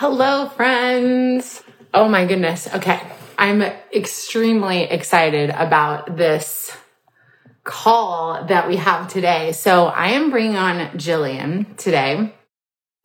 Hello, friends. Oh my goodness. Okay. I'm extremely excited about this call that we have today. So I am bringing on Gillian today,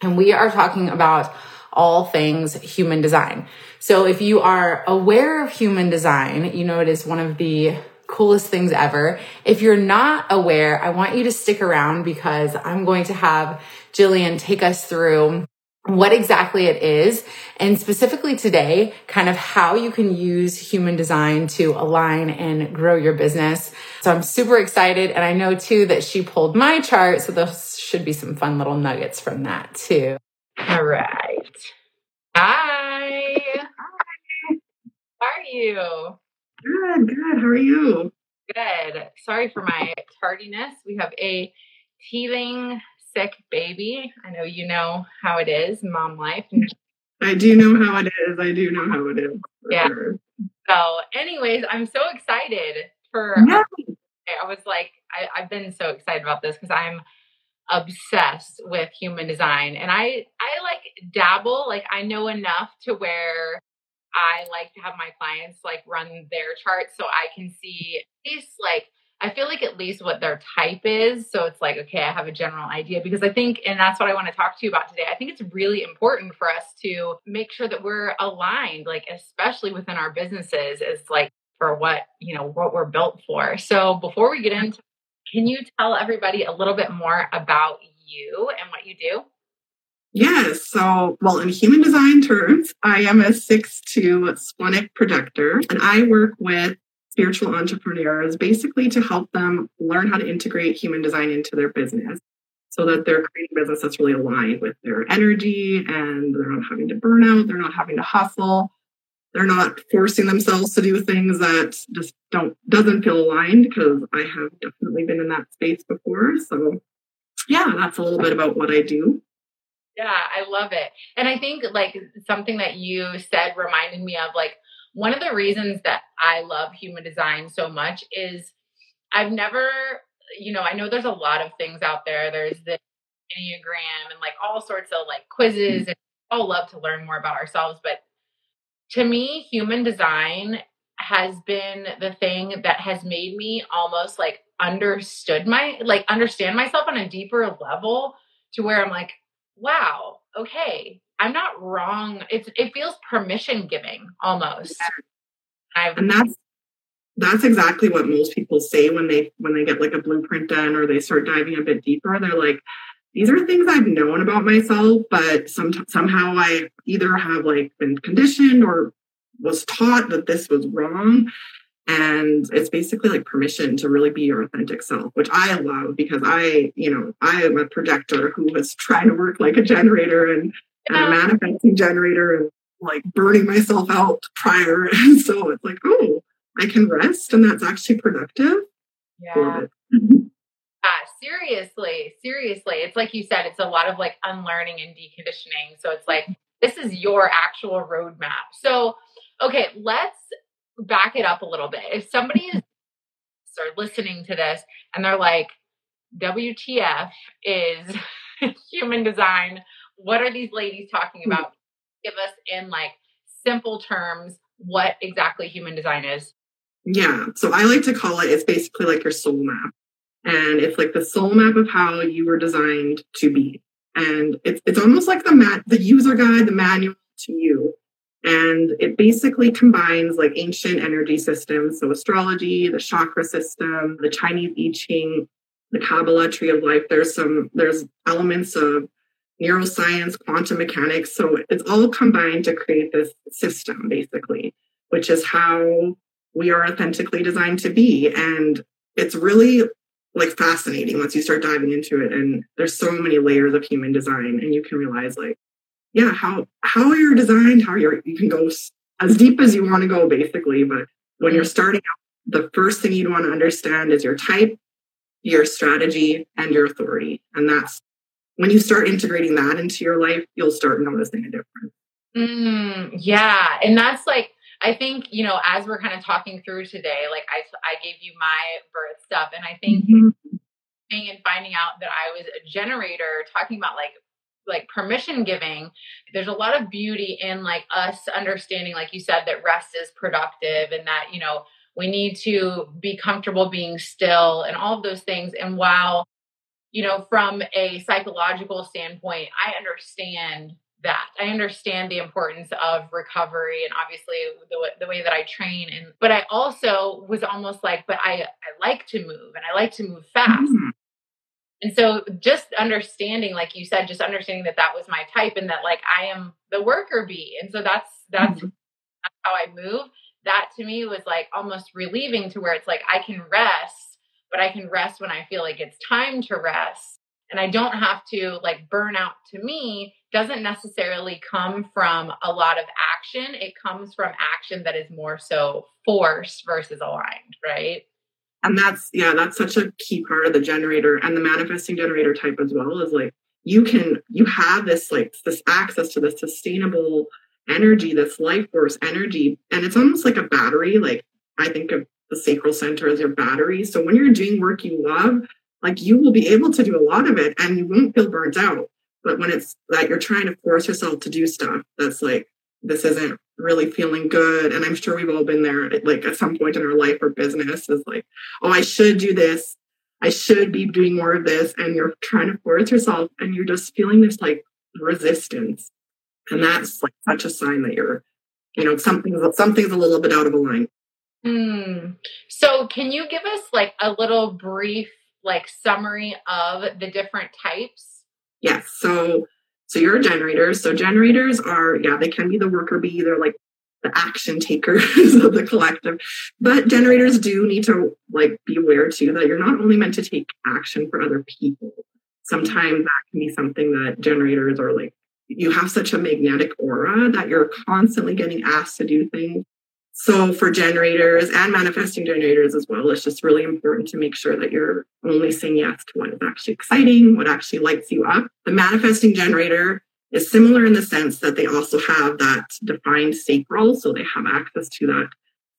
and we are talking about all things human design. So if you are aware of human design, you know it is one of the coolest things ever. If you're not aware, I want you to stick around because I'm going to have Gillian take us through what exactly it is and specifically today kind of how you can use human design to align and grow your business. So i'm super excited and i know too that she pulled my chart so there should be some fun little nuggets from that too. All right. Hi. How are you? Good good. How are you? Good. Sorry for my tardiness. We have a teething sick baby. I know you know how it is, mom life. I do know how it is. I do know how it is. Yeah. Sure. So, anyways, I'm so excited for. Yeah. I was like, I, I've been so excited about this because I'm obsessed with human design, and I I like dabble. Like I know enough to where I like to have my clients like run their charts so I can see at least like I feel like at least what their type is. So it's like, okay, I have a general idea because I think, and that's what I want to talk to you about today. I think it's really important for us to make sure that we're aligned, like, especially within our businesses, is like for what, you know, what we're built for. So before we get mm-hmm. into, can you tell everybody a little bit more about you and what you do? Yes. So, well, in human design terms, I am a 6-2 splenic projector, and I work with spiritual entrepreneurs basically to help them learn how to integrate human design into their business so that they're creating business that's really aligned with their energy and they're not having to burn out, they're not having to hustle, they're not forcing themselves to do things that just don't doesn't feel aligned because I have definitely been in that space before. So yeah, that's a little bit about what I do. Yeah, I love it. And I think like something that you said reminded me of like one of the reasons that I love human design so much is I've never, you know, I know there's a lot of things out there. There's the Enneagram and like all sorts of like quizzes and all love to learn more about ourselves. But to me, human design has been the thing that has made me almost like understood my like understand myself on a deeper level to where I'm like, wow, okay, I'm not wrong. It's it feels permission giving almost. Yeah. and that's that's exactly what most people say when they when they get like a blueprint done or they start diving a bit deeper. They're like, these are things I've known about myself, but some somehow I either have like been conditioned or was taught that this was wrong. And it's basically like permission to really be your authentic self, which I love because I, you know, I am a projector who was trying to work like a generator and and a manifesting generator and like burning myself out prior. And so it's like, oh, I can rest and that's actually productive. Yeah. Yeah, seriously, seriously. It's like you said, it's a lot of like unlearning and deconditioning. So it's like, this is your actual roadmap. So, okay, let's back it up a little bit. If somebody is are listening to this and they're like, WTF is human design what are these ladies talking hmm. about? Give us in like simple terms what exactly human design is. Yeah. So I like to call it, it's basically like your soul map. And it's like the soul map of how you were designed to be. And it's it's almost like the mat the user guide, the manual to you. And it basically combines like ancient energy systems, so astrology, the chakra system, the Chinese I Ching, the Kabbalah tree of life. There's some there's elements of neuroscience, quantum mechanics. So it's all combined to create this system, basically, which is how we are authentically designed to be. And it's really like fascinating once you start diving into it and there's so many layers of human design and you can realize like yeah how how you're designed how you're you can go as deep as you want to go basically but when you're starting out the first thing you'd want to understand is your type your strategy and your authority and that's when you start integrating that into your life you'll start noticing a difference mm, yeah and that's like I think, you know, as we're kind of talking through today, like I, I gave you my birth stuff, and I think mm-hmm. and finding out that I was a generator, talking about like like permission giving there's a lot of beauty in like us understanding like you said that rest is productive and that you know we need to be comfortable being still and all of those things and while you know from a psychological standpoint i understand that. I understand the importance of recovery and obviously the, the way that I train and but I also was almost like but I I like to move and I like to move fast. Mm-hmm. And so just understanding like you said just understanding that that was my type and that like I am the worker bee and so that's that's, mm-hmm. that's how I move. That to me was like almost relieving to where it's like I can rest but I can rest when I feel like it's time to rest and I don't have to like burn out to me doesn't necessarily come from a lot of action. It comes from action that is more so forced versus aligned, right? And that's, yeah, that's such a key part of the generator and the manifesting generator type as well is like you can, you have this like this access to this sustainable energy, this life force energy. And it's almost like a battery. Like I think of the sacral center as your battery. So when you're doing work you love, like you will be able to do a lot of it and you won't feel burnt out but when it's like you're trying to force yourself to do stuff that's like, this isn't really feeling good. And I'm sure we've all been there, like at some point in our life or business is like, oh, I should do this. I should be doing more of this. And you're trying to force yourself and you're just feeling this like resistance. And that's like such a sign that you're, you know, something's something's a little bit out of alignment. Mm. So can you give us like a little brief like summary of the different types Yes. So so you're a generator. So generators are, yeah, they can be the worker bee. They're like the action takers of the collective. But generators do need to like be aware too that you're not only meant to take action for other people. Sometimes that can be something that generators are like you have such a magnetic aura that you're constantly getting asked to do things so for generators and manifesting generators as well, it's just really important to make sure that you're only saying yes to what is actually exciting, what actually lights you up. The manifesting generator is similar in the sense that they also have that defined sacral. So they have access to that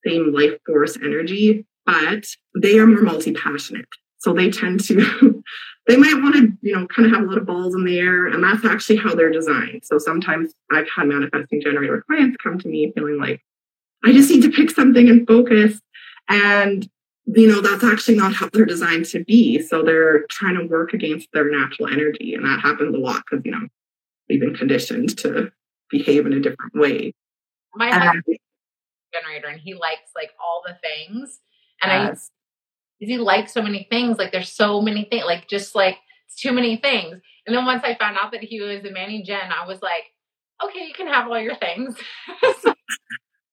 same life force energy, but they are more multi-passionate. So they tend to, they might want to, you know, kind of have a lot of balls in the air. And that's actually how they're designed. So sometimes I've had manifesting generator clients come to me feeling like, I just need to pick something and focus. And, you know, that's actually not how they're designed to be. So they're trying to work against their natural energy. And that happens a lot because, you know, we've been conditioned to behave in a different way. My husband um, generator and he likes like all the things. And yes. I he likes so many things. Like there's so many things, like just like too many things. And then once I found out that he was a Manny Gen, I was like, okay, you can have all your things. so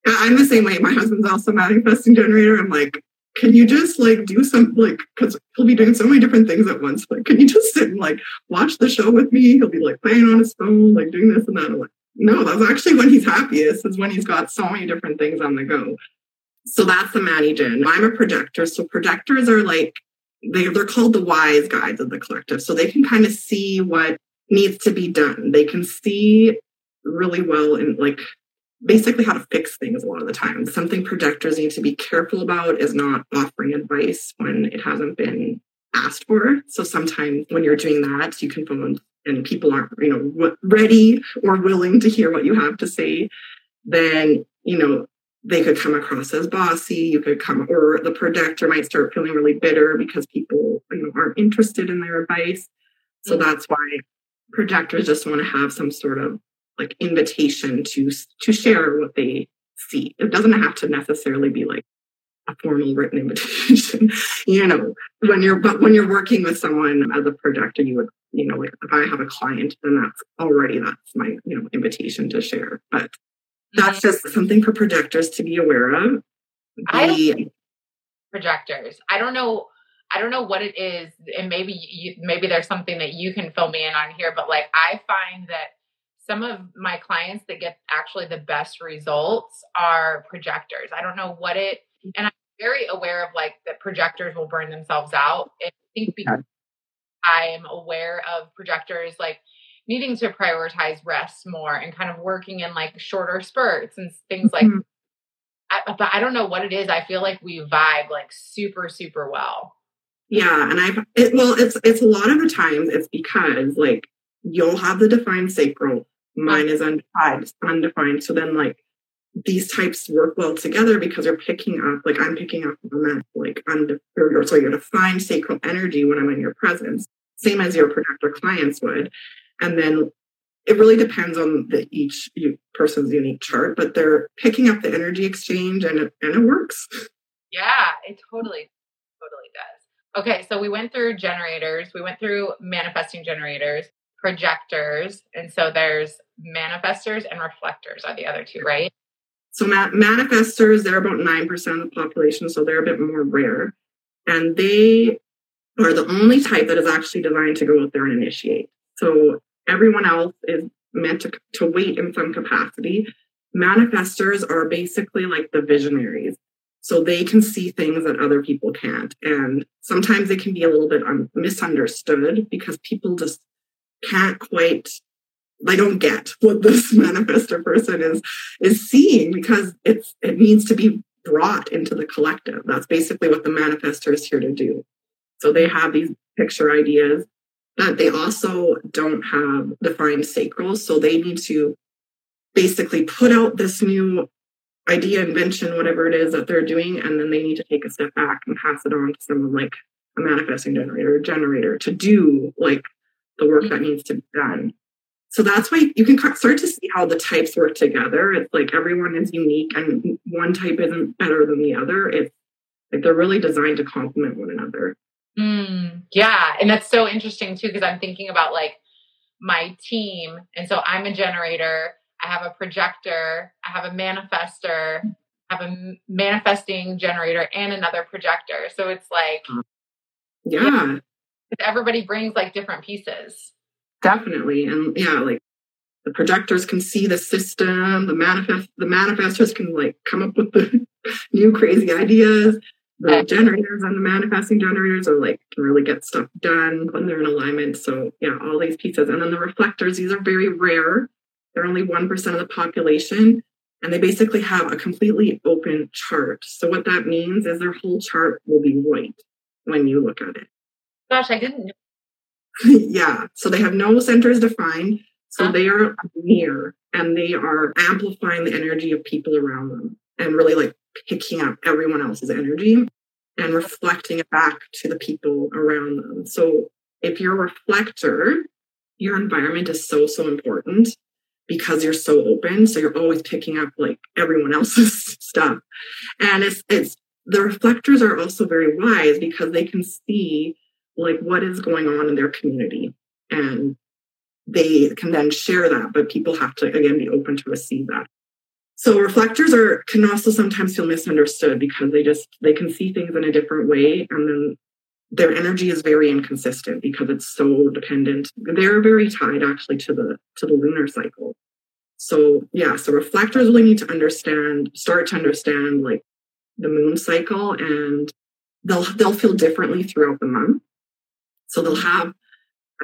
I'm the same way. My husband's also manifesting generator. I'm like, can you just like do some like because he'll be doing so many different things at once. Like, can you just sit and like watch the show with me? He'll be like playing on his phone, like doing this and that. I'm like, no, that's actually when he's happiest, is when he's got so many different things on the go. So that's the Manny Gen. I'm a projector. So projectors are like they, they're called the wise guides of the collective. So they can kind of see what needs to be done. They can see really well and like basically how to fix things a lot of the time. Something projectors need to be careful about is not offering advice when it hasn't been asked for. So sometimes when you're doing that, you can phone and people aren't, you know, ready or willing to hear what you have to say, then, you know, they could come across as bossy. You could come, or the projector might start feeling really bitter because people, you know, aren't interested in their advice. So mm-hmm. that's why projectors just want to have some sort of like invitation to to share what they see. It doesn't have to necessarily be like a formal written invitation. you know, when you're but when you're working with someone as a projector, you would you know like if I have a client, then that's already that's my you know invitation to share. But that's just something for projectors to be aware of. The, I projectors. I don't know. I don't know what it is, and maybe you, maybe there's something that you can fill me in on here, but like I find that some of my clients that get actually the best results are projectors. I don't know what it, and I'm very aware of like that projectors will burn themselves out. I think because I am aware of projectors like needing to prioritize rest more and kind of working in like shorter spurts and things like mm-hmm. I, but I don't know what it is. I feel like we vibe like super, super well. Yeah, and I've it, well, it's it's a lot of the times it's because like you'll have the defined sacral, mine is undefined, undefined. So then like these types work well together because they're picking up like I'm picking up on that like undefined or so your defined sacral energy when I'm in your presence, same as your projector clients would, and then it really depends on the each person's unique chart, but they're picking up the energy exchange and it, and it works. Yeah, it totally, totally does. Okay, so we went through generators, we went through manifesting generators, projectors, and so there's manifestors and reflectors are the other two, right? So ma- manifestors, they're about 9% of the population, so they're a bit more rare. And they are the only type that is actually designed to go out there and initiate. So Everyone else is meant to, to wait in some capacity. Manifestors are basically like the visionaries. So they can see things that other people can't. And sometimes they can be a little bit un- misunderstood because people just can't quite they don't get what this manifestor person is is seeing because it's it needs to be brought into the collective. That's basically what the manifestor is here to do. So they have these picture ideas but they also don't have defined sacral. So they need to basically put out this new idea, invention, whatever it is that they're doing, and then they need to take a step back and pass it on to someone like a manifesting generator, generator to do like the work that needs to be done. So that's why you can start to see how the types work together. It's like everyone is unique and one type isn't better than the other. It's like they're really designed to complement one another. Mm, yeah. And that's so interesting too, because I'm thinking about like my team. And so I'm a generator, I have a projector, I have a manifester, I have a manifesting generator, and another projector. So it's like, yeah. Everybody brings like different pieces. Definitely. And yeah, like the projectors can see the system, the manifest the manifestors can like come up with the new crazy ideas the generators and the manifesting generators are like can really get stuff done when they're in alignment. So yeah, all these pieces. And then the reflectors, these are very rare. They're only 1% of the population. And they basically have a completely open chart. So what that means is their whole chart will be white when you look at it. Gosh, I didn't know. yeah. So they have no centers defined. So huh? they are near and they are amplifying the energy of people around them and really like picking up everyone else's energy and reflecting it back to the people around them. So if you're a reflector, your environment is so, so important because you're so open. So you're always picking up like everyone else's stuff. And it's, it's, the reflectors are also very wise because they can see like what is going on in their community and they can then share that, but people have to again be open to receive that. So reflectors are can also sometimes feel misunderstood because they just they can see things in a different way and then their energy is very inconsistent because it's so dependent. They're very tied actually to the to the lunar cycle. So yeah, so reflectors really need to understand, start to understand like the moon cycle and they'll they'll feel differently throughout the month. So they'll have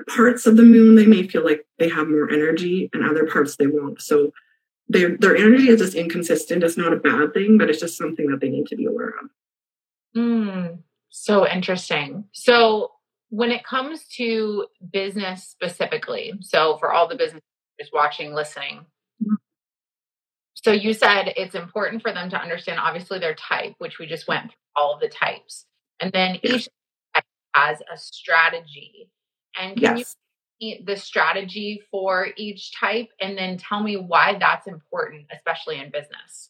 parts of the moon they may feel like they have more energy and other parts they won't. So their their energy is just inconsistent. It's not a bad thing, but it's just something that they need to be aware of. Mm, so interesting. So when it comes to business specifically, so for all the businesses watching, listening, mm-hmm. so you said it's important for them to understand obviously their type, which we just went through all of the types, and then each has a strategy. And can yes the strategy for each type and then tell me why that's important, especially in business.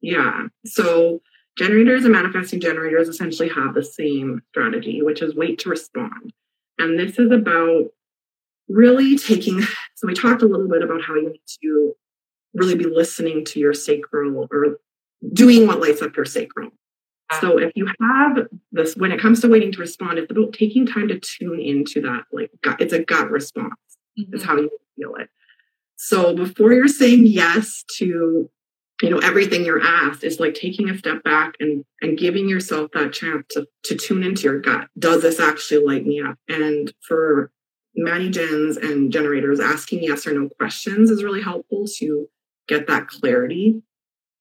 Yeah. So generators and manifesting generators essentially have the same strategy, which is wait to respond. And this is about really taking, so we talked a little bit about how you need to really be listening to your sacral or doing what lights up your sacral. So if you have this, when it comes to waiting to respond, it's about taking time to tune into that. Like gut, it's a gut response. Mm-hmm. Is how you feel it. So before you're saying yes to, you know, everything you're asked, it's like taking a step back and and giving yourself that chance to to tune into your gut. Does this actually light me up? And for many gens and generators, asking yes or no questions is really helpful to get that clarity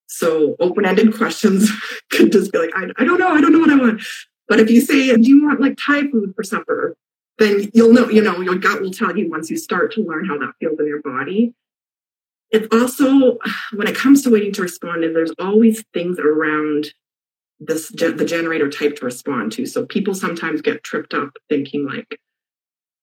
so open-ended questions could just be like, I, I don't know, I don't know what I want. But if you say, do you want like Thai food for supper? Then you'll know, you know, your gut will tell you once you start to learn how that feels in your body. It's also, when it comes to waiting to respond, and there's always things around this, the generator type to respond to. So people sometimes get tripped up thinking like,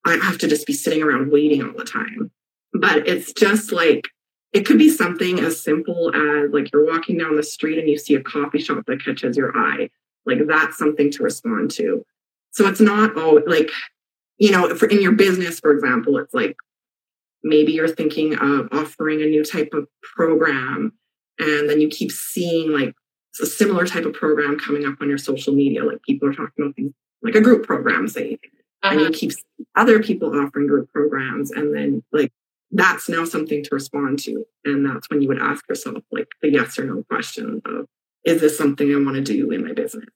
I have to just be sitting around waiting all the time. But it's just like it could be something as simple as like you're walking down the street and you see a coffee shop that catches your eye. Like that's something to respond to. So it's not oh like you know for in your business for example it's like maybe you're thinking of offering a new type of program and then you keep seeing like a similar type of program coming up on your social media like people are talking about things like a group program say uh-huh. and you uh-huh. keep other people offering group programs and then like that's now something to respond to. And that's when you would ask yourself like the yes or no question of, is this something I want to do in my business?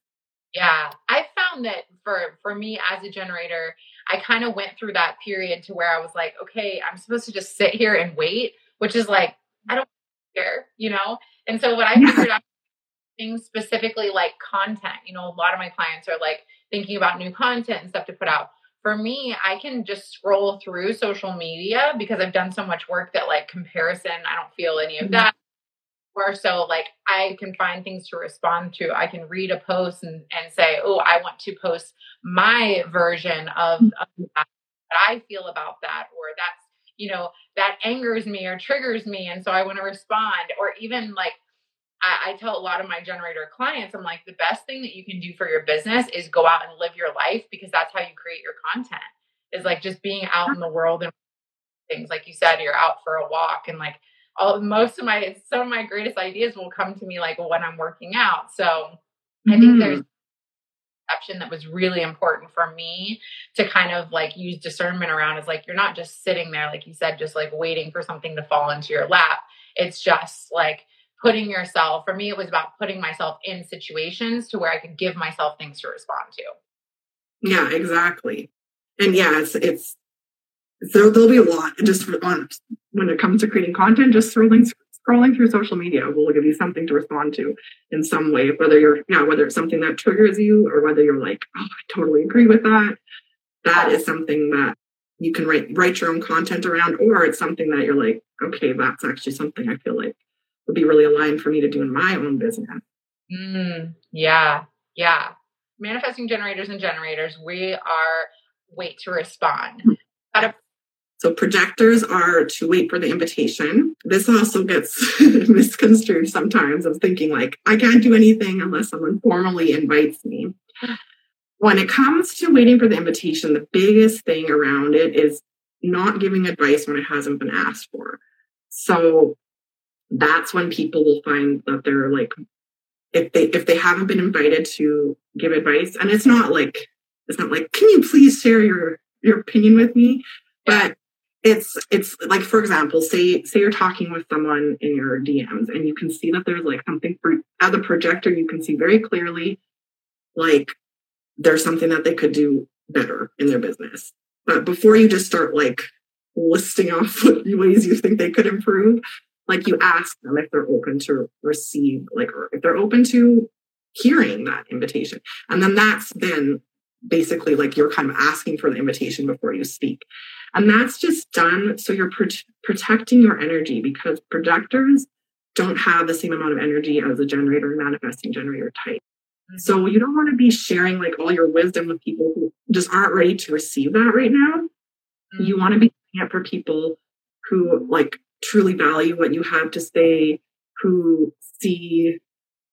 Yeah. I found that for for me as a generator, I kind of went through that period to where I was like, okay, I'm supposed to just sit here and wait, which is like, I don't care, you know? And so what I figured out things specifically like content, you know, a lot of my clients are like thinking about new content and stuff to put out for me, I can just scroll through social media because I've done so much work that like comparison, I don't feel any of mm-hmm. that. Or so like I can find things to respond to. I can read a post and, and say, oh, I want to post my version of, of that, what I feel about that, or that's, you know, that angers me or triggers me. And so I want to respond. Or even like I, I, tell a lot of my generator clients, I'm like, the best thing that you can do for your business is go out and live your life because that's how you create your content. Is like just being out in the world and things. Like you said, you're out for a walk and like all most of my some of my greatest ideas will come to me like when I'm working out. So mm-hmm. I think there's perception that was really important for me to kind of like use discernment around is like you're not just sitting there, like you said, just like waiting for something to fall into your lap. It's just like putting yourself for me it was about putting myself in situations to where i could give myself things to respond to. Yeah exactly. And yeah it's it's there, there'll be a lot just on when it comes to creating content just scrolling scrolling through social media will give you something to respond to in some way whether you're yeah whether it's something that triggers you or whether you're like oh i totally agree with that. That is something that you can write write your own content around or it's something that you're like okay that's actually something i feel like would be really aligned for me to do in my own business. Mm, yeah, yeah. Manifesting generators and generators, we are wait to respond. so projectors are to wait for the invitation. This also gets misconstrued sometimes of thinking like I can't do anything unless someone formally invites me. When it comes to waiting for the invitation, the biggest thing around it is not giving advice when it hasn't been asked for. So that's when people will find that they're like if they if they haven't been invited to give advice and it's not like it's not like can you please share your your opinion with me? But it's it's like for example say say you're talking with someone in your dms and you can see that there's like something for as a projector you can see very clearly like there's something that they could do better in their business. But before you just start like listing off ways you think they could improve like you ask them if they're open to receive like or if they're open to hearing that invitation and then that's then basically like you're kind of asking for the invitation before you speak and that's just done so you're pro- protecting your energy because projectors don't have the same amount of energy as a generator manifesting generator type mm-hmm. so you don't want to be sharing like all your wisdom with people who just aren't ready to receive that right now mm-hmm. you want to be doing it for people who like truly value what you have to say, who see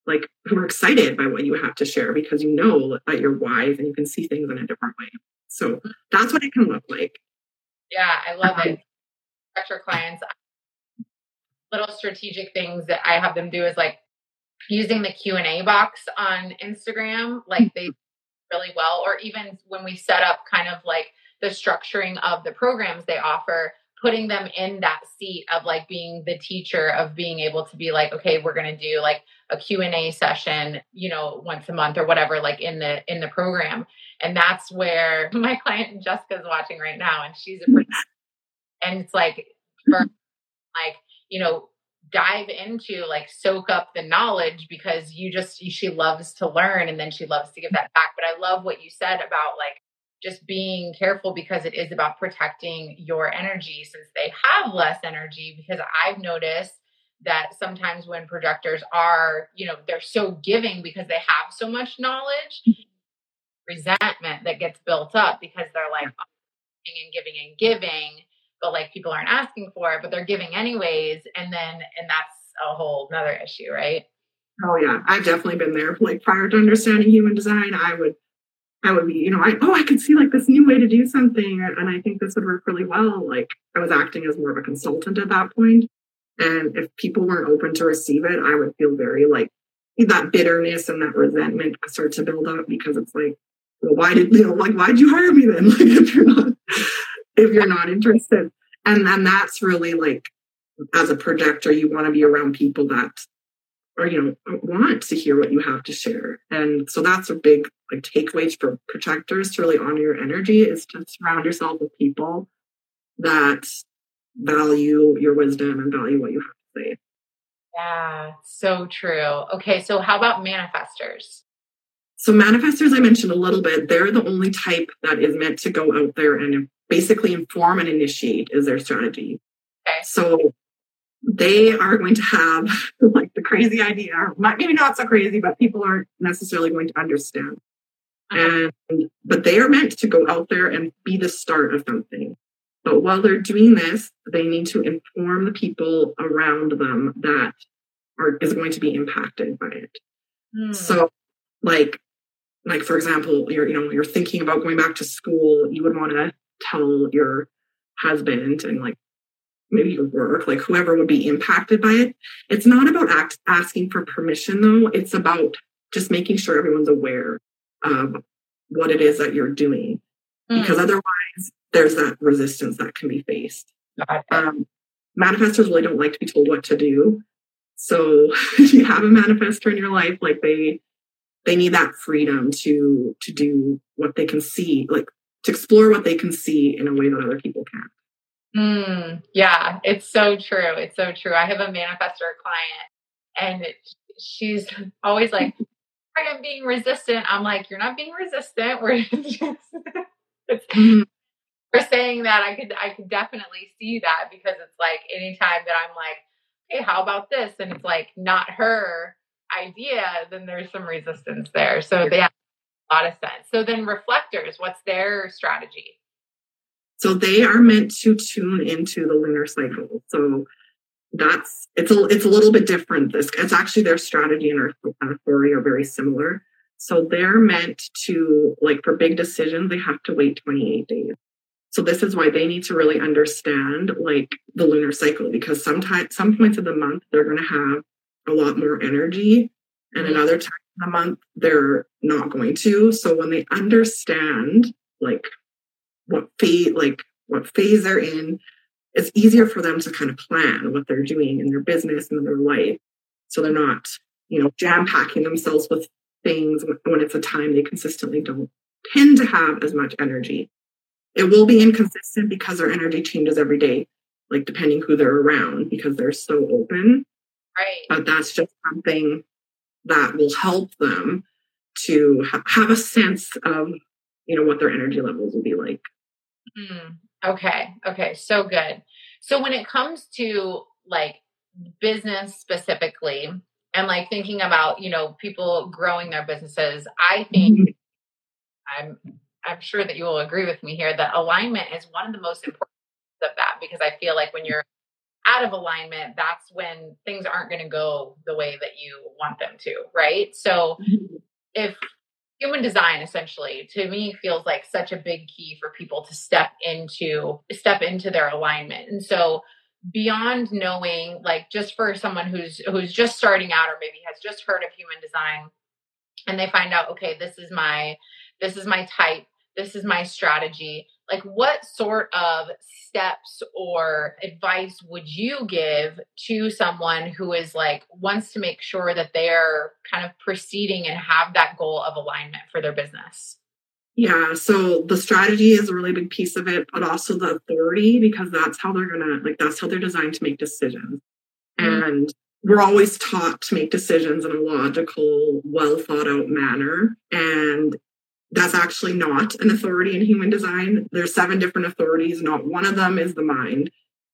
like who are excited by what you have to share because you know that you're wise and you can see things in a different way. So that's what it can look like. Yeah, I love um, it. Structure clients, little strategic things that I have them do is like using the q&a box on instagram like they really well or even when we set up kind of like the structuring of the programs they offer putting them in that seat of like being the teacher of being able to be like okay we're going to do like a q&a session you know once a month or whatever like in the in the program. And that's where my client jessica's watching right now and she's a and it's like for like you know dive into like soak up the knowledge because you just she loves to learn and then she loves to give that back. But i love what you said about like just being careful because it is about protecting your energy since they have less energy because i've noticed that sometimes when projectors are you know they're so giving because they have so much knowledge mm-hmm. resentment that gets built up because they're like oh, giving and giving and giving but like people aren't asking for it, but they're giving anyways. And then, and that's a whole another issue, right? Oh yeah, I've definitely been there. Like prior to understanding human design, I would, I would be, you know, I oh, I could see like this new way to do something, and I think this would work really well. Like I was acting as more of a consultant at that point, and if people weren't open to receive it, I would feel very like that bitterness and that resentment start to build up because it's like, well, why did you know, like why did you hire me then? Like if you're not if you're not interested. And then that's really like, as a projector, you want to be around people that are, you know, want to hear what you have to share. And so that's a big like takeaway for projectors to really honor your energy is to surround yourself with people that value your wisdom and value what you have to say. Yeah, so true. Okay, so how about manifestors? So manifestors, I mentioned a little bit, they're the only type that is meant to go out there and basically inform and initiate is their strategy. Okay. So they are going to have like the crazy idea, maybe not so crazy, but people aren't necessarily going to understand. Uh-huh. And but they are meant to go out there and be the start of something. But while they're doing this, they need to inform the people around them that are is going to be impacted by it. Hmm. So like like for example, you're you know, you're thinking about going back to school, you would want to tell your husband and like maybe your work, like whoever would be impacted by it. It's not about act, asking for permission though. It's about just making sure everyone's aware of what it is that you're doing mm. because otherwise there's that resistance that can be faced. Um, manifestors really don't like to be told what to do. So if you have a manifestor in your life, like they, they need that freedom to, to do what they can see, like to explore what they can see in a way that other people can't. Mm, yeah, it's so true. It's so true. I have a manifestor client and she's always like, I'm being resistant. I'm like, you're not being resistant. We're just, mm-hmm. saying that I could, I could definitely see that because it's like anytime that I'm like, hey, how about this? And it's like not her idea, then there's some resistance there. So they a lot of sense. So then reflectors, what's their strategy? So they are meant to tune into the lunar cycle. So that's it's a it's a little bit different. This it's actually their strategy and our authority are very similar. So they're meant to like for big decisions they have to wait 28 days. So this is why they need to really understand like the lunar cycle because sometimes some points of the month they're going to have a lot more energy and another time of the month they're not going to so when they understand like what phase like what phase they're in. It's easier for them to kind of plan what they're doing in their business and their life so they're not you know jam packing themselves with things when it's a time they consistently don't tend to have as much energy. It will be inconsistent because their energy changes every day like depending who they're around because they're so open. Right. But that's just something that will help them to ha- have a sense of you know what their energy levels will be like mm, okay okay so good so when it comes to like business specifically and like thinking about you know people growing their businesses i think mm-hmm. i'm i'm sure that you will agree with me here that alignment is one of the most important of that because i feel like when you're out of alignment, that's when things aren't going to go the way that you want them to, right? So mm-hmm. if human design essentially to me feels like such a big key for people to step into step into their alignment. And so beyond knowing like just for someone who's who's just starting out or maybe has just heard of human design and they find out okay this is my this is my type this is my strategy like what sort of steps or advice would you give to someone who is like wants to make sure that they're kind of proceeding and have that goal of alignment for their business yeah, so the strategy is a really big piece of it, but also the authority because that's how they're gonna like that's how they're designed to make decisions. Mm-hmm. And we're always taught to make decisions in a logical, well thought out manner. And that's actually not an authority in human design. There's seven different authorities, not one of them is the mind.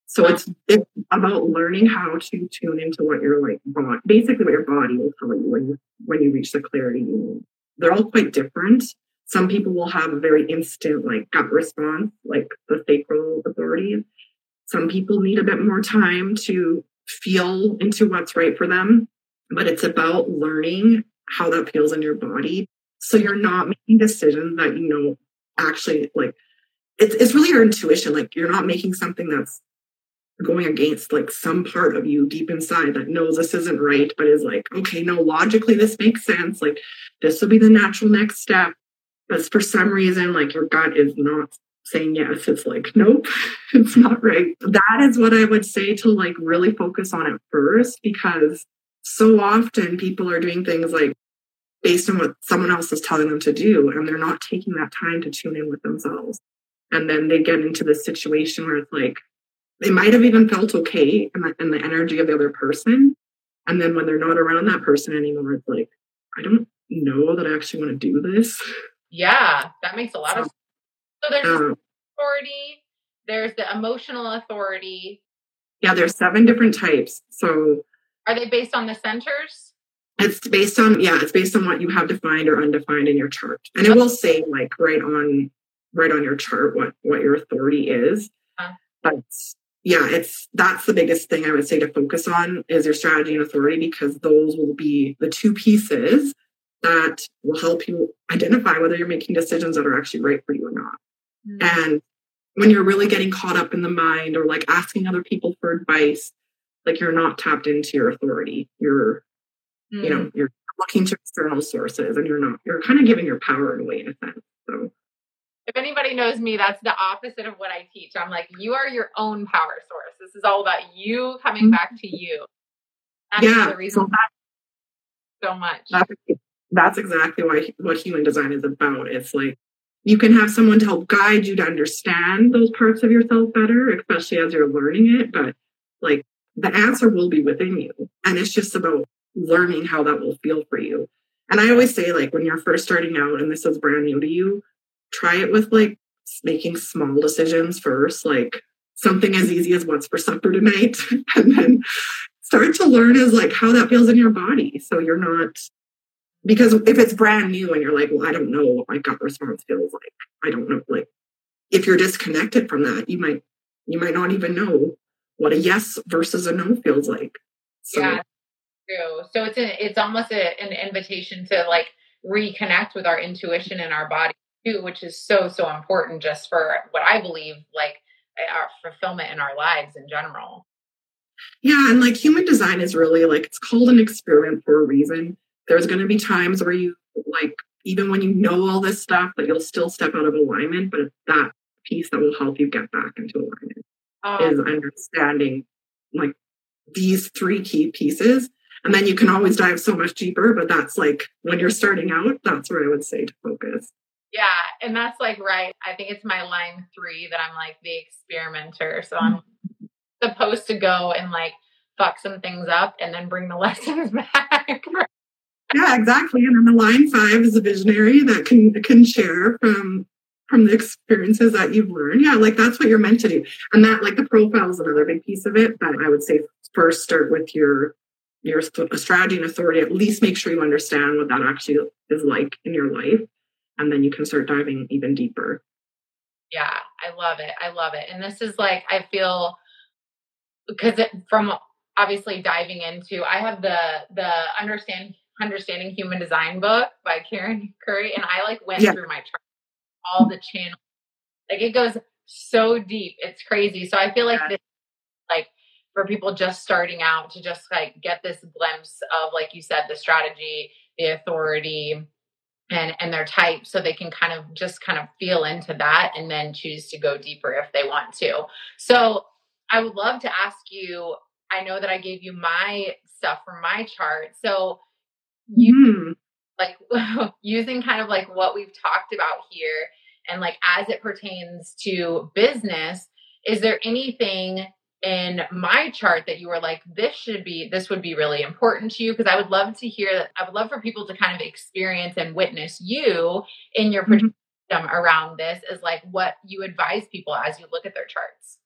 So it's, it's about learning how to tune into what your like body, basically what your body will tell you when you when you reach the clarity you need. They're all quite different some people will have a very instant like gut response, like the sacral authority. Some people need a bit more time to feel into what's right for them, but it's about learning how that feels in your body. So you're not making decisions that you know actually like it's it's really your intuition. Like you're not making something that's going against like some part of you deep inside that knows this isn't right, but is like, okay, no, logically this makes sense. Like this will be the natural next step but for some reason, like your gut is not saying yes. It's like, nope, it's not right. That is what I would say to like really focus on at first because so often people are doing things like based on what someone else is telling them to do, and they're not taking that time to tune in with themselves. And then they get into this situation where it's like they might have even felt okay in the, in the energy of the other person. And then when they're not around that person anymore, it's like, I don't know that I actually want to do this. Yeah, that makes a lot of sense. So there's um, authority, there's the emotional authority. Yeah, there's seven different types. So are they based on the centers? It's based on yeah, it's based on what you have defined or undefined in your chart. And it will say like right on right on your chart what what your authority is. Uh-huh. But yeah, it's that's the biggest thing I would say to focus on is your strategy and authority because those will be the two pieces that will help you identify whether you're making decisions that are actually right for you or not. Mm-hmm. And when you're really getting caught up in the mind or like asking other people for advice, like you're not tapped into your authority. You're, mm-hmm. you know, mm. you're looking to external sources and you're not, you're kind of giving your power away in a sense. So if anybody knows me, that's the opposite of what I teach. I'm like, you are your own power source. This is all about you coming mm-hmm. back to you. That's yeah, the reason so, that, so much. That's, that's exactly why what human design is about. It's like you can have someone to help guide you to understand those parts of yourself better, especially as you're learning it. But like the answer will be within you. And it's just about learning how that will feel for you. And I always say, like, when you're first starting out and this is brand new to you, try it with like making small decisions first, like something as easy as what's for supper tonight. and then start to learn as like how that feels in your body. So you're not because if it's brand new and you're like, well, I don't know what my gut response feels like. I don't know. Like if you're disconnected from that, you might you might not even know what a yes versus a no feels like. So, yeah, true. So it's a, it's almost a, an invitation to like reconnect with our intuition and our body too, which is so so important just for what I believe like our fulfillment in our lives in general. Yeah, and like human design is really like it's called an experiment for a reason there's going to be times where you like even when you know all this stuff that you'll still step out of alignment but it's that piece that will help you get back into alignment um, is understanding like these three key pieces and then you can always dive so much deeper but that's like when you're starting out that's where i would say to focus yeah and that's like right i think it's my line three that i'm like the experimenter so i'm supposed to go and like fuck some things up and then bring the lessons back yeah, exactly. And then the line five is a visionary that can can share from from the experiences that you've learned. Yeah, like that's what you're meant to do. And that like the profile is another big piece of it. But I would say first start with your your strategy and authority. At least make sure you understand what that actually is like in your life. And then you can start diving even deeper. Yeah, I love it. I love it. And this is like I feel because it, from obviously diving into I have the the understand Understanding Human Design book by Karen Curry, and I like went yeah. through my chart, all the channels. Like it goes so deep, it's crazy. So I feel like yeah. this, for people just starting out to just like get this glimpse of like you said the strategy the authority and and their type so they can kind of just kind of feel into that and then choose to go deeper if they want to so i would love to ask you i know that i gave you my stuff from my chart so you mm. like using kind of like what we've talked about here and like as it pertains to business is there anything in my chart that you were like this should be this would be really important to you. Because i would love to hear that i would love for people to kind of experience and witness you in your mm-hmm. around this is like what you advise people as you look at their charts.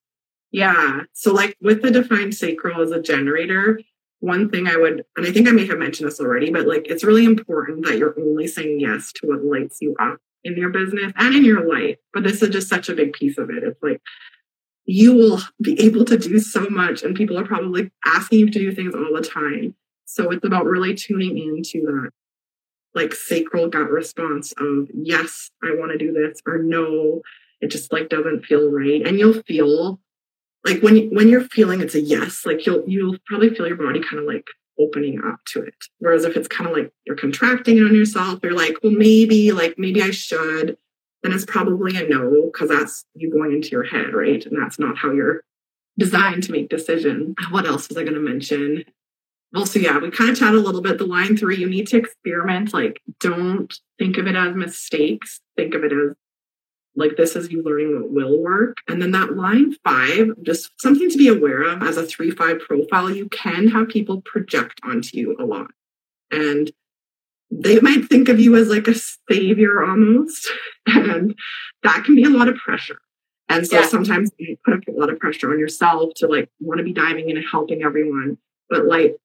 Yeah. So like with the defined sacral as a generator one thing i would and i think i may have mentioned this already but like it's really important that you're only saying yes to what lights you up in your business and in your life. But this is just such a big piece of it. It's like you will be able to do so much and people are probably asking you to do things all the time. So it's about really tuning into that like sacral gut response of yes i want to do this or no it just like doesn't feel right. And you'll feel like when you, when you're feeling it's a yes like you'll you'll probably feel your body kind of like opening up to it. Whereas if it's kind of like you're contracting it on yourself you're like well maybe like maybe i should then it's probably a no because that's you going into your head, right? And that's not how you're designed to make decisions. Ah, what else was I going to mention? Also, yeah, we kind of chat a little bit. The line three, you need to experiment. Like, don't think of it as mistakes. Think of it as like this is you learning what will work. And then that line five, just something to be aware of as a three five profile, you can have people project onto you a lot. And they might think of you as like a savior almost. And that can be a lot of pressure. And so yeah. sometimes you put a lot of pressure on yourself to like want to be diving in and helping everyone. But like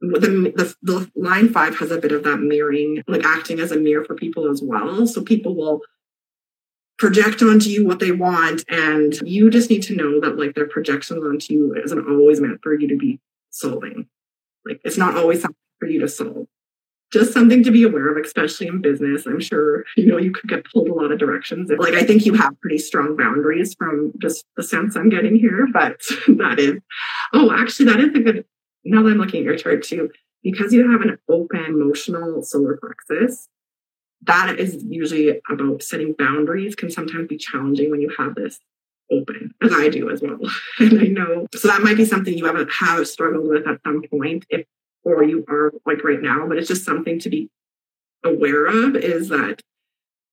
the, the, the line five has a bit of that mirroring, like acting as a mirror for people as well. So people will project onto you what they want. And you just need to know that like their projections onto you isn't always meant for you to be solving. Like it's not always something for you to solve just something to be aware of, especially in business. I'm sure, you know, you could get pulled a lot of directions. Like, I think you have pretty strong boundaries from just the sense I'm getting here, but that is, oh, actually, that is a good, now that I'm looking at your chart too, because you have an open emotional solar plexus, that is usually about setting boundaries can sometimes be challenging when you have this open as I do as well. and I know, so that might be something you haven't have struggled with at some point. If or you are like right now, but it's just something to be aware of is that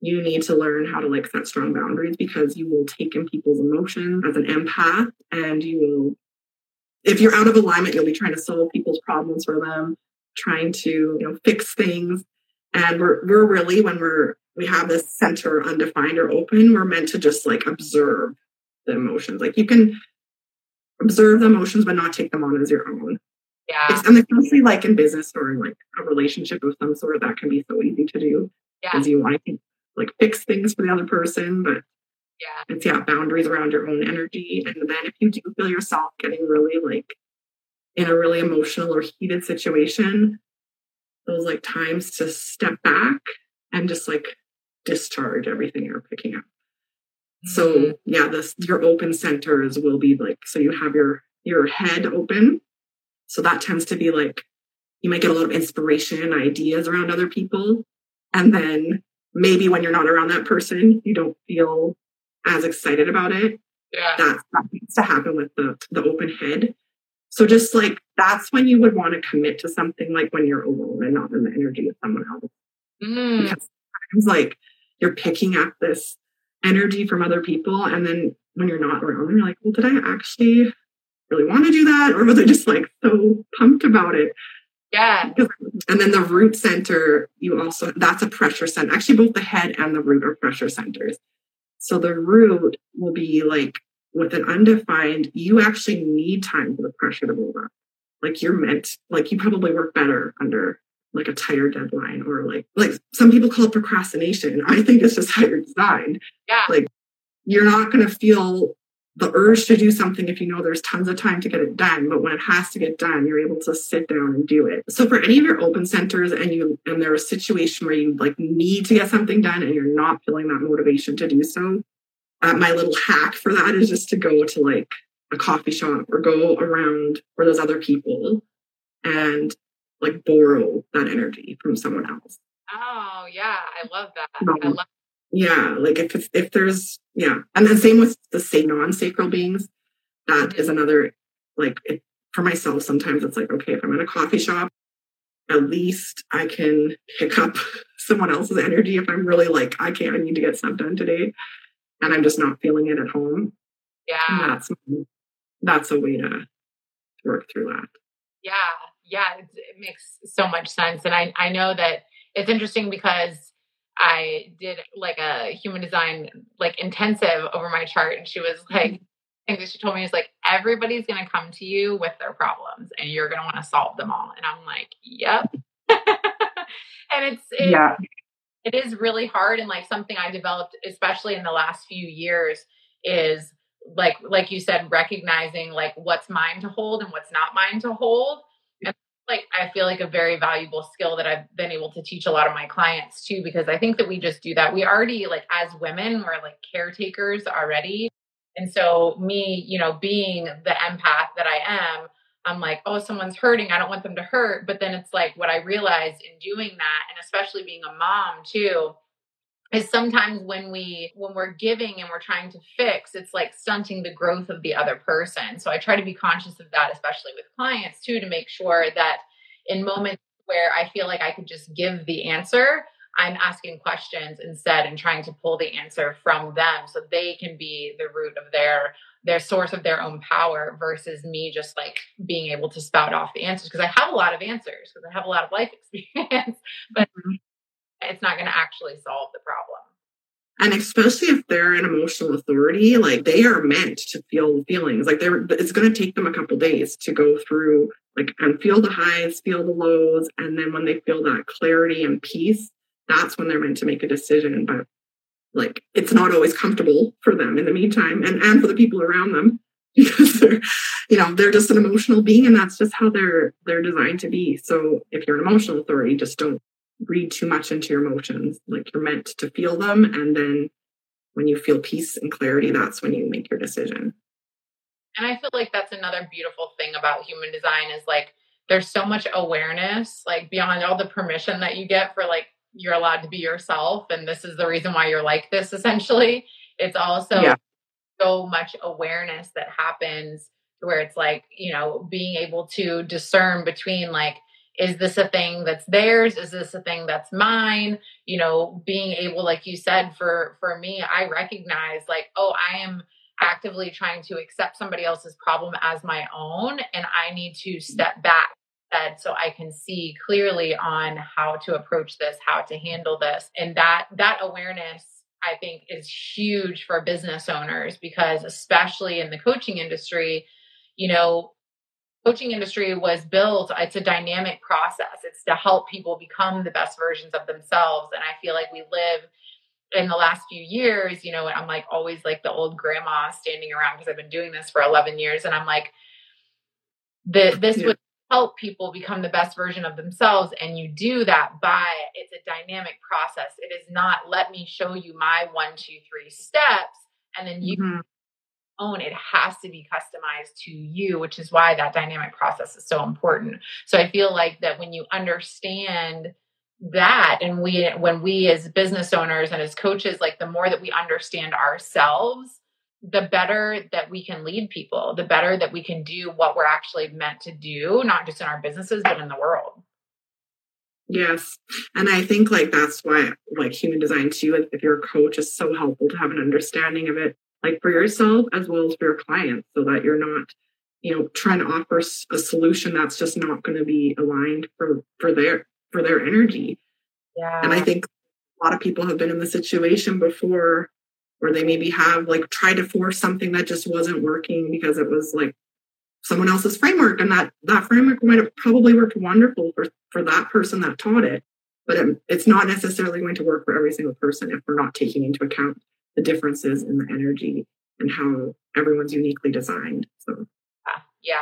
you need to learn how to like set strong boundaries because you will take in people's emotions as an empath and you will if you're out of alignment you'll be trying to solve people's problems for them trying to you know fix things. And we're we're really when we're we have this center undefined or open we're meant to just like observe the emotions. Like you can observe the emotions but not take them on as your own yeah. It's, and especially like in business or in like a relationship of some sort, that can be so easy to do. Yeah. Because you want to like fix things for the other person, but yeah, it's yeah, boundaries around your own energy. And then if you do feel yourself getting really like in a really emotional or heated situation, those like times to step back and just like discharge everything you're picking up. Mm-hmm. So yeah, this your open centers will be like so you have your your head open so that tends to be like, you might get a lot of inspiration and ideas around other people. And then maybe when you're not around that person, you don't feel as excited about it. Yeah. That, that needs to happen with the, the open head. So just like that's when you would want to commit to something like when you're alone and not in the energy of someone else. Mm. Because it's like you're picking up this energy from other people. And then when you're not around them, you're like, well, did I actually really want to do that or was I just like so pumped about it? Yeah. And then the root center, you also, that's a pressure center. Actually, both the head and the root are pressure centers. So the root will be like with an undefined, you actually need time for the pressure to build up. Like you're meant, like you probably work better under like a tighter deadline or like, like some people call it procrastination. I think it's just how you're designed. Yeah. Like you're not going to feel the urge to do something if you know there's tons of time to get it done but when it has to get done you're able to sit down and do it so for any of your open centers and you and there's a situation where you like need to get something done and you're not feeling that motivation to do so uh, my little hack for that is just to go to like a coffee shop or go around where there's other people and like borrow that energy from someone else. Oh yeah, I love that. Um, I love yeah, like if if there's yeah, and then same with the say non-sacral beings. That mm-hmm. another like if, for myself. Sometimes it's like okay, if I'm in a coffee shop, at least I can pick up someone else's energy if I'm really like I can't. I need to get stuff done today, and I'm just not feeling it at home. Yeah, and that's that's a way to work through that. Yeah, yeah, it, it makes so much sense, and I I know that it's interesting because I did like a human design like intensive over my chart, and she was like, I think that she told me is like everybody's gonna come to you with their problems, and you're gonna want to solve them all. And I'm like, yep. and it's it, yeah, it is really hard, and like something I developed, especially in the last few years, is like like you said, recognizing like what's mine to hold and what's not mine to hold like I feel like a very valuable skill that I've been able to teach a lot of my clients too, because I think that we just do that. We already like as women, we're like caretakers already. And so me, you know, being the empath that I am, I'm like, oh, someone's hurting. I don't want them to hurt. But then it's like what I realized in doing that, and especially being a mom too, is sometimes when we when we're giving and we're trying to fix it's like stunting the growth of the other person. So i try to be conscious of that especially with clients too to make sure that in moments where i feel like i could just give the answer i'm asking questions instead and trying to pull the answer from them so they can be the root of their their source of their own power versus me just like being able to spout off the answers. Because i have a lot of answers because i have a lot of life experience but mm-hmm it's not going to actually solve the problem. And especially if they're an emotional authority, like they are meant to feel feelings. Like they're, it's going to take them a couple days to go through, like, and feel the highs, feel the lows, and then when they feel that clarity and peace, that's when they're meant to make a decision. But like, it's not always comfortable for them in the meantime, and and for the people around them because they're, you know, they're just an emotional being, and that's just how they're they're designed to be. So if you're an emotional authority, just don't read too much into your emotions. Like you're meant to feel them. And then when you feel peace and clarity, that's when you make your decision. And I feel like that's another beautiful thing about human design is like there's so much awareness, like beyond all the permission that you get for like you're allowed to be yourself. And this is the reason why you're like this essentially. It's also yeah. so much awareness that happens to where it's like, you know, being able to discern between like, is this a thing that's theirs? Is this a thing that's mine? You know being able like you said for for me i recognize like oh i am actively trying to accept somebody else's problem as my own and i need to step back so i can see clearly on how to approach this how to handle this. And that that awareness i think is huge for business owners because especially in the coaching industry you know coaching industry was built it's a dynamic process. It's to help people become the best versions of themselves. And i feel like we live in the last few years you know i'm like always like the old grandma standing around because i've been doing this for 11 years. And i'm like the, this yeah. would help people become the best version of themselves. And you do that by it's a dynamic process. It is not let me show you my one two three steps and then you mm-hmm own, it has to be customized to you, which is why that dynamic process is so important. So I feel like that when you understand that and we when we as business owners and as coaches like the more that we understand ourselves the better that we can lead people the better that we can do what we're actually meant to do not just in our businesses but in the world Yes. And I think like that's why like human design too, if you're a coach, is so helpful to have an understanding of it like for yourself as well as for your clients so that you're not you know trying to offer a solution that's just not going to be aligned for for their for their energy. Yeah. And i think a lot of people have been in the situation before where they maybe have like tried to force something that just wasn't working because it was like someone else's framework and that that framework might have probably worked wonderful for for that person that taught it but it, it's not necessarily going to work for every single person if we're not taking into account the differences in the energy and how everyone's uniquely designed. So, yeah,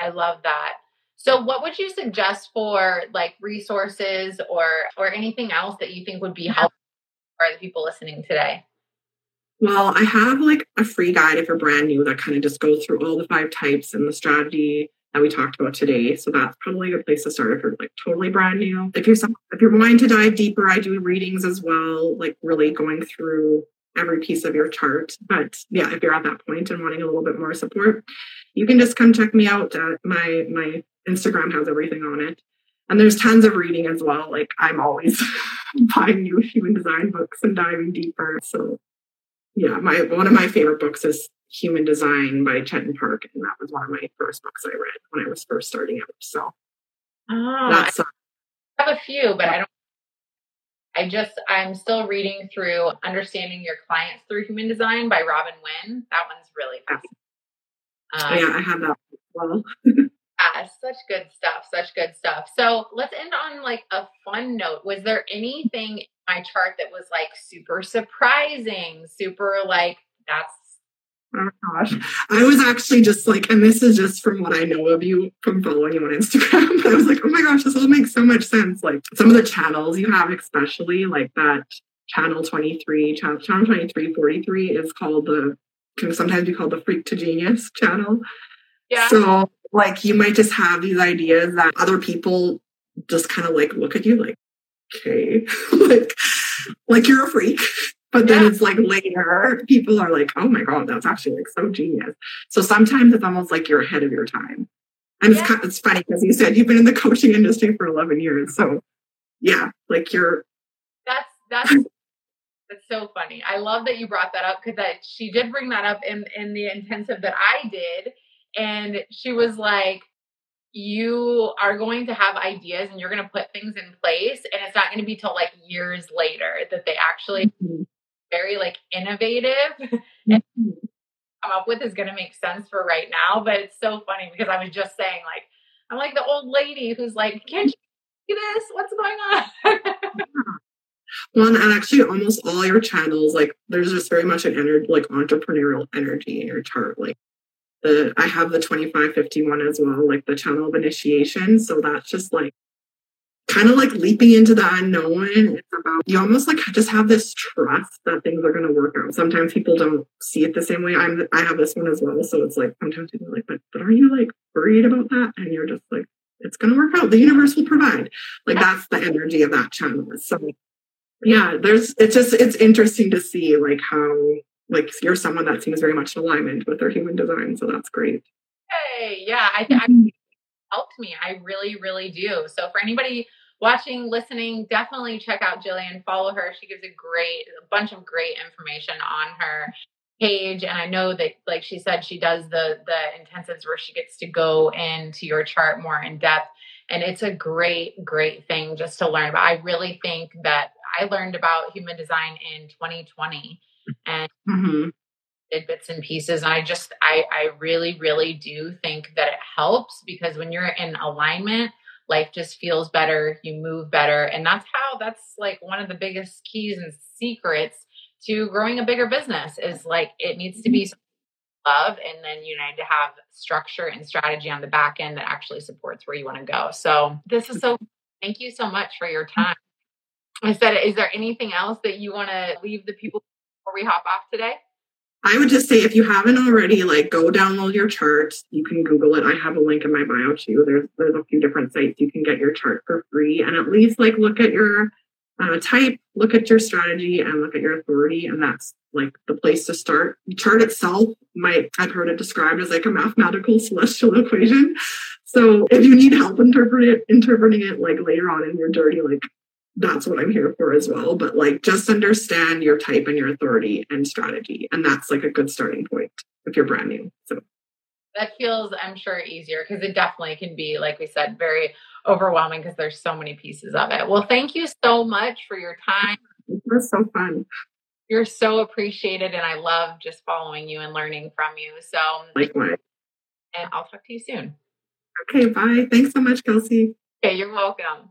I love that. So, what would you suggest for like resources or or anything else that you think would be helpful for the people listening today? Well, I have like a free guide if you're brand new that kind of just goes through all the five types and the strategy that we talked about today. So that's probably a good place to start if you're like totally brand new. If you're some, if you're wanting to dive deeper, I do readings as well, like really going through every piece of your chart. But yeah, if you're at that point and wanting a little bit more support, you can just come check me out. Uh, my my Instagram has everything on it. And there's tons of reading as well. Like I'm always buying new human design books and diving deeper. So yeah, my one of my favorite books is Human Design by Chetan Parkyn, and that was one of my first books I read when I was first starting out. So oh, that's uh, I have a few, but I don't. I just I'm still reading through Understanding Your Clients Through Human Design by Robin Winn. That one's really fun. Um, yeah, I have that well. yeah, such good stuff. Such good stuff. So let's end on like a fun note. Was there anything in my chart that was like super surprising, super like that's Oh gosh. I was actually just like, and this is just from what I know of you from following you on Instagram. I was like, oh my gosh, this all makes so much sense. Like some of the channels you have, especially like that channel 23, channel, channel 2343 is called the, can sometimes be called the freak to genius channel. Yeah. So like you might just have these ideas that other people just kind of like look at you like, okay, like, like you're a freak. But then yeah. it's like later, people are like, oh my God, that's actually like so genius. So sometimes it's almost like you're ahead of your time. And yeah. it's, kind of, it's funny because you said you've been in the coaching industry for 11 years. So yeah, like you're. That's, that's, that's so funny. I love that you brought that up because that she did bring that up in, in the intensive that I did. And she was like, you are going to have ideas and you're going to put things in place and it's not going to be till like years later that they actually mm-hmm very like innovative and mm-hmm. come up with is going to make sense for right now. But it's so funny because I was just saying, like, I'm like the old lady who's like, can't you see this? What's going on? Well, and actually, almost all your channels, like, there's just very much an energy, like entrepreneurial energy in your chart. Like, the I have the 2551 as well, like the channel of initiation. So that's just like kind of like leaping into the unknown. It's about you almost like just have this trust that things are going to work out. Sometimes people don't see it the same way. I'm I have this one as well, so it's like sometimes people are like, but but are you like worried about that? And you're just like, it's going to work out. The universe will provide. Like that's the energy of that channel. So yeah, there's it's just it's interesting to see like how like you're someone that seems very much in alignment with their human design. So that's great. Hey, yeah, I, I mm-hmm helped me. I really, really do. So for anybody watching, listening, definitely check out Gillian. Follow her. She gives a great, a bunch of great information on her page. And I know that, like she said, she does the the intensives where she gets to go into your chart more in depth. And it's a great, great thing just to learn about. I really think that I learned about human design in 2020 and mm-hmm did bits and pieces. And I just, I, I really, really do think that it helps because when you're in alignment, life just feels better, you move better. And that's how, that's like one of the biggest keys and secrets to growing a bigger business is like it needs to be mm-hmm. love and then you need to have structure and strategy on the back end that actually supports where you want to go. So this is so thank you so much for your time. I said, is there anything else that you want to leave the people before we hop off today? I would just say if you haven't already, like go download your chart. You can Google it. I have a link in my bio too. There's there's a few different sites you can get your chart for free, and at least like look at your uh, type, look at your strategy, and look at your authority, and that's like the place to start. The chart itself might I've heard it described as like a mathematical celestial equation. So if you need help interpreting it, interpreting it like later on in your journey, like that's what I'm here for as well. But like just understand your type and your authority and strategy. And that's like a good starting point if you're brand new. So that feels, I'm sure, easier because it definitely can be, like we said, very overwhelming because there's so many pieces of it. Well, thank you so much for your time. It was so fun. You're so appreciated, and I love just following you and learning from you. So, likewise. And I'll talk to you soon. Okay, bye. Thanks so much, Kelsea. Okay, you're welcome.